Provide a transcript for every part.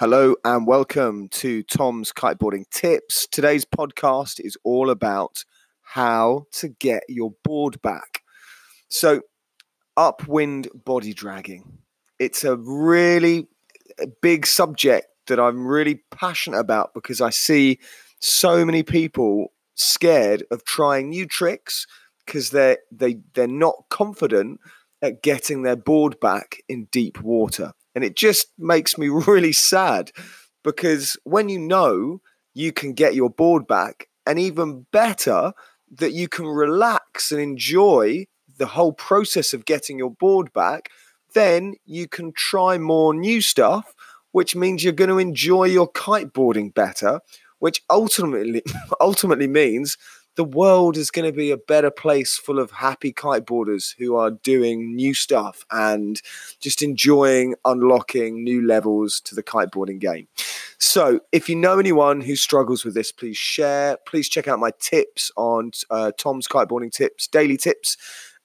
Hello and welcome to Tom's Kiteboarding Tips. Today's podcast is all about how to get your board back. So, upwind body dragging. It's a really big subject that I'm really passionate about because I see so many people scared of trying new tricks because they're they they're not confident at getting their board back in deep water. And it just makes me really sad because when you know you can get your board back, and even better, that you can relax and enjoy the whole process of getting your board back, then you can try more new stuff, which means you're going to enjoy your kiteboarding better, which ultimately ultimately means the world is going to be a better place full of happy kiteboarders who are doing new stuff and just enjoying unlocking new levels to the kiteboarding game. So, if you know anyone who struggles with this, please share. Please check out my tips on uh, Tom's Kiteboarding Tips, daily tips.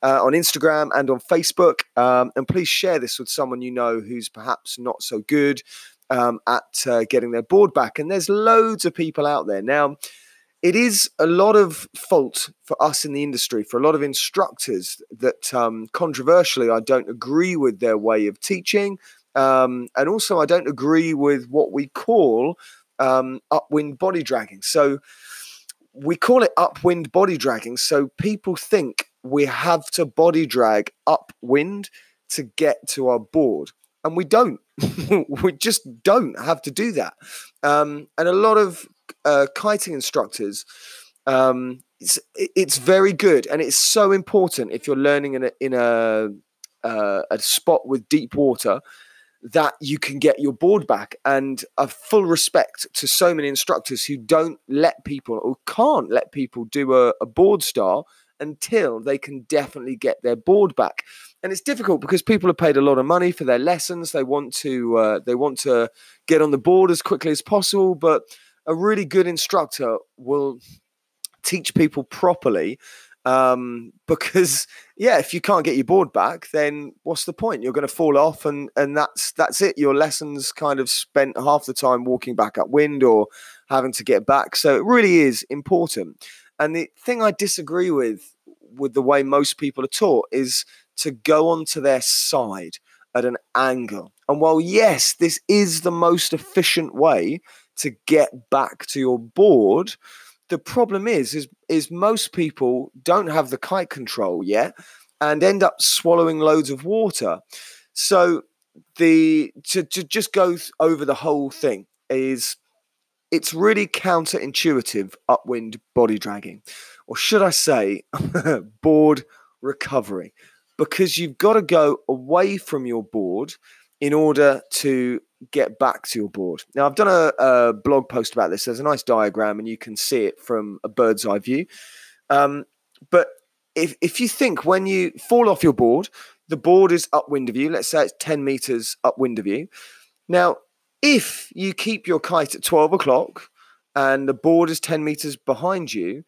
Uh, on Instagram and on Facebook. Um, and please share this with someone you know who's perhaps not so good um, at uh, getting their board back. And there's loads of people out there. Now, it is a lot of fault for us in the industry, for a lot of instructors that um, controversially I don't agree with their way of teaching. Um, and also, I don't agree with what we call um, upwind body dragging. So, we call it upwind body dragging. So, people think we have to body drag upwind to get to our board. And we don't. we just don't have to do that. Um, and a lot of uh, kiting instructors, um, it's it's very good and it's so important if you're learning in a in a uh, a spot with deep water that you can get your board back. And a full respect to so many instructors who don't let people or can't let people do a, a board start until they can definitely get their board back. And it's difficult because people have paid a lot of money for their lessons. They want to uh, they want to get on the board as quickly as possible but a really good instructor will teach people properly um, because yeah if you can't get your board back then what's the point? You're going to fall off and and that's that's it. Your lessons kind of spent half the time walking back upwind or having to get back. So it really is important. And the thing i disagree with with the way most people are taught is to go onto their side at an angle. And while yes this is the most efficient way to get back to your board. The problem is, is, is most people don't have the kite control yet and end up swallowing loads of water. So the to, to just go over the whole thing is it's really counterintuitive upwind body dragging, or should I say, board recovery, because you've got to go away from your board in order to get back to your board. Now, I've done a, a, blog post about this. There's a nice diagram, and you can see it from a bird's eye view. Um, but if if you think when you fall off your board, the board is upwind of you. Let's say it's 10 meters upwind of you. Now, if you keep your kite at 12 o'clock and the board is 10 meters behind you,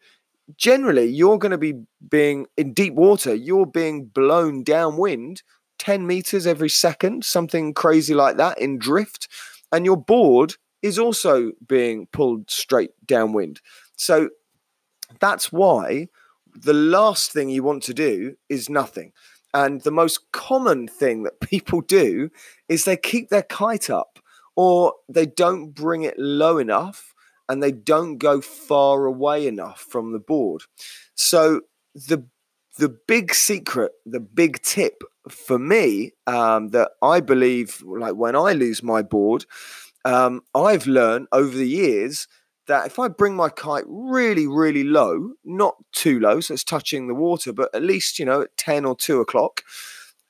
generally you're going to be being in deep water. You're being blown downwind 10 meters every second, something crazy like that in drift. And your board is also being pulled straight downwind. So that's why the last thing you want to do is nothing. And the most common thing that people do is they keep their kite up or they don't bring it low enough and they don't go far away enough from the board. So the the big secret, the big tip for me um, that I believe, like when I lose my board, um, I've learned over the years that if I bring my kite really, really low, not too low, so it's touching the water, but at least, you know, at 10 or 2 o'clock,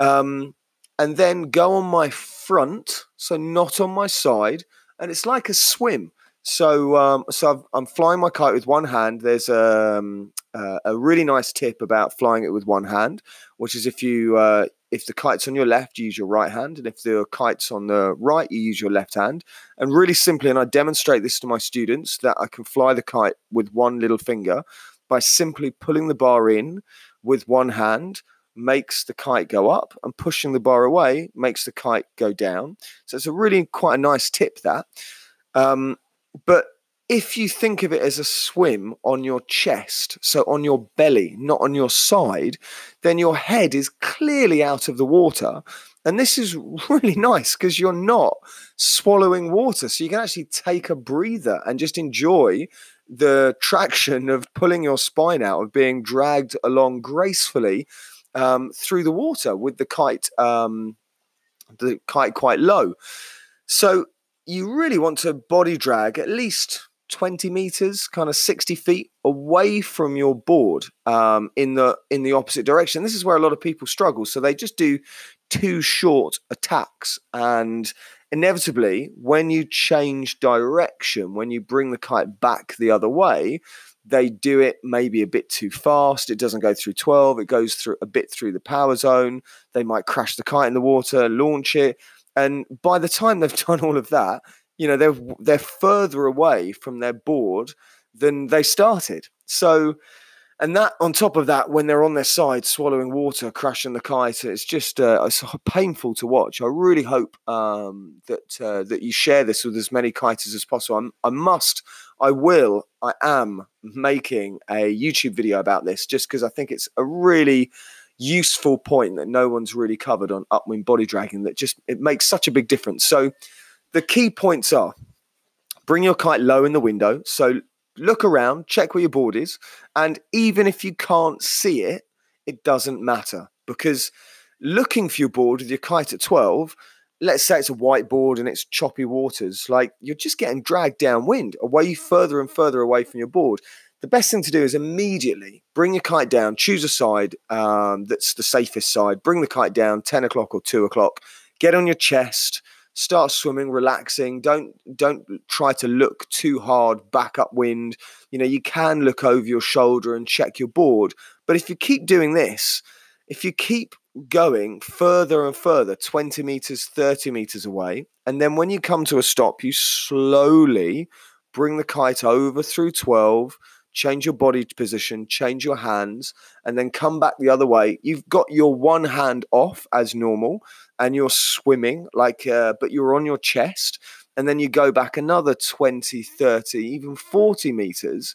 um, and then go on my front, so not on my side, and it's like a swim. So, um, so i am flying my kite with one hand. There's um, uh, a really nice tip about flying it with one hand, which is if you uh, if the kite's on your left, you use your right hand, and if the kite's on the right, you use your left hand. And really simply, and I demonstrate this to my students that I can fly the kite with one little finger by simply pulling the bar in with one hand, makes the kite go up, and pushing the bar away makes the kite go down. So it's a really quite a nice tip that. Um, but if you think of it as a swim on your chest, so on your belly, not on your side, then your head is clearly out of the water. And this is really nice because you're not swallowing water. So you can actually take a breather and just enjoy the traction of pulling your spine out, of being dragged along gracefully um, through the water with the kite, um, the kite quite low. So you really want to body drag at least 20 meters, kind of 60 feet away from your board um, in the in the opposite direction. This is where a lot of people struggle. So they just do too short attacks, and inevitably, when you change direction, when you bring the kite back the other way, they do it maybe a bit too fast. It doesn't go through 12. It goes through a bit through the power zone. They might crash the kite in the water, launch it, and by the time they've done all of that, you know they're they're further away from their board than they started. So, and that on top of that, when they're on their side swallowing water, crashing the kite, it's just uh, it's painful to watch. I really hope um, that uh, that you share this with as many kiters as possible. I'm, I must, I will, I am making a YouTube video about this just because I think it's a really useful point that no one's really covered on upwind body dragging that just it makes such a big difference. So the key points are bring your kite low in the window. So look around, check where your board is. And even if you can't see it, it doesn't matter because looking for your board with your kite at 12, let's say it's a white board and it's choppy waters, like you're just getting dragged downwind away further and further away from your board. The best thing to do is immediately bring your kite down, choose a side um, that's the safest side, bring the kite down 10 o'clock or 2 o'clock, get on your chest, start swimming relaxing. Don't don't try to look too hard back upwind you know you can look over your shoulder and check your board. But if you keep doing this if you keep going further and further 20 meters 30 meters away and then when you come to a stop you slowly bring the kite over through 12 change your body position, change your hands, and then come back the other way. You've got your one hand off as normal, and you're swimming like, uh, but you're on your chest, and then you go back another 20, 30, even 40 meters.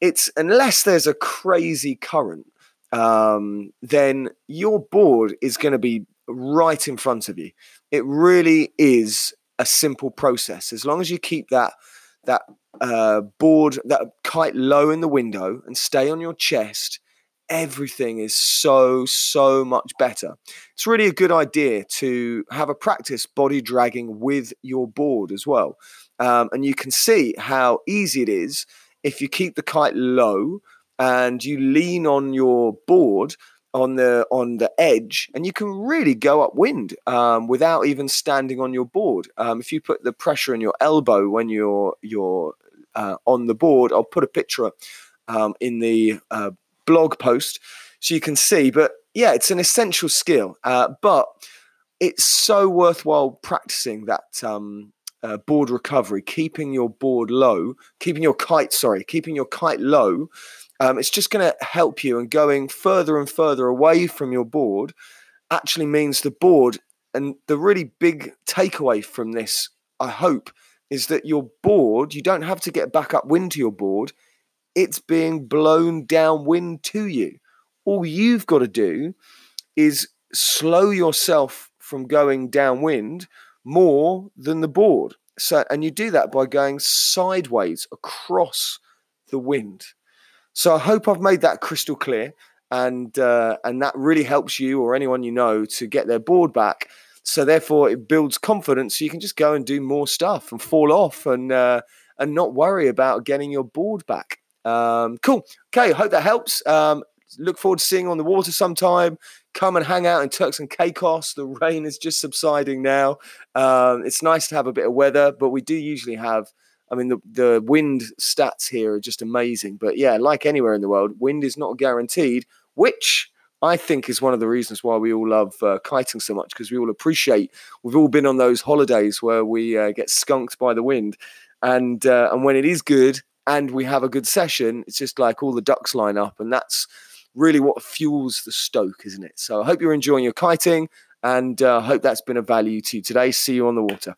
It's unless there's a crazy current, um, then your board is going to be right in front of you. It really is a simple process. As long as you keep that that uh, board, that kite low in the window and stay on your chest, everything is so, so much better. It's really a good idea to have a practice body dragging with your board as well. Um, and you can see how easy it is if you keep the kite low and you lean on your board on the on the edge, and you can really go upwind um, without even standing on your board. Um, if you put the pressure in your elbow when you're you're uh, on the board, I'll put a picture um, in the uh, blog post so you can see. But yeah, it's an essential skill, uh, but it's so worthwhile practicing that um, uh, board recovery, keeping your board low, keeping your kite, sorry, keeping your kite low um, it's just going to help you, and going further and further away from your board actually means the board. And the really big takeaway from this, I hope, is that your board, you don't have to get back up wind to your board, it's being blown downwind to you. All you've got to do is slow yourself from going downwind more than the board. So, and you do that by going sideways across the wind. So I hope I've made that crystal clear, and uh, and that really helps you or anyone you know to get their board back. So therefore, it builds confidence. So you can just go and do more stuff and fall off and uh, and not worry about getting your board back. Um, cool. Okay, hope that helps. Um, look forward to seeing on the water sometime. Come and hang out in Turks and Caicos. The rain is just subsiding now. Um, it's nice to have a bit of weather, but we do usually have I mean, the, the wind stats here are just amazing. But yeah, like anywhere in the world, wind is not guaranteed, which I think is one of the reasons why we all love uh, kiting so much because we all appreciate. We've all been on those holidays where we uh, get skunked by the wind, and uh, and when it is good and we have a good session, it's just like all the ducks line up, and that's really what fuels the stoke, isn't it? So I hope you're enjoying your kiting and uh, hope that's been of value to you today. See you on the water.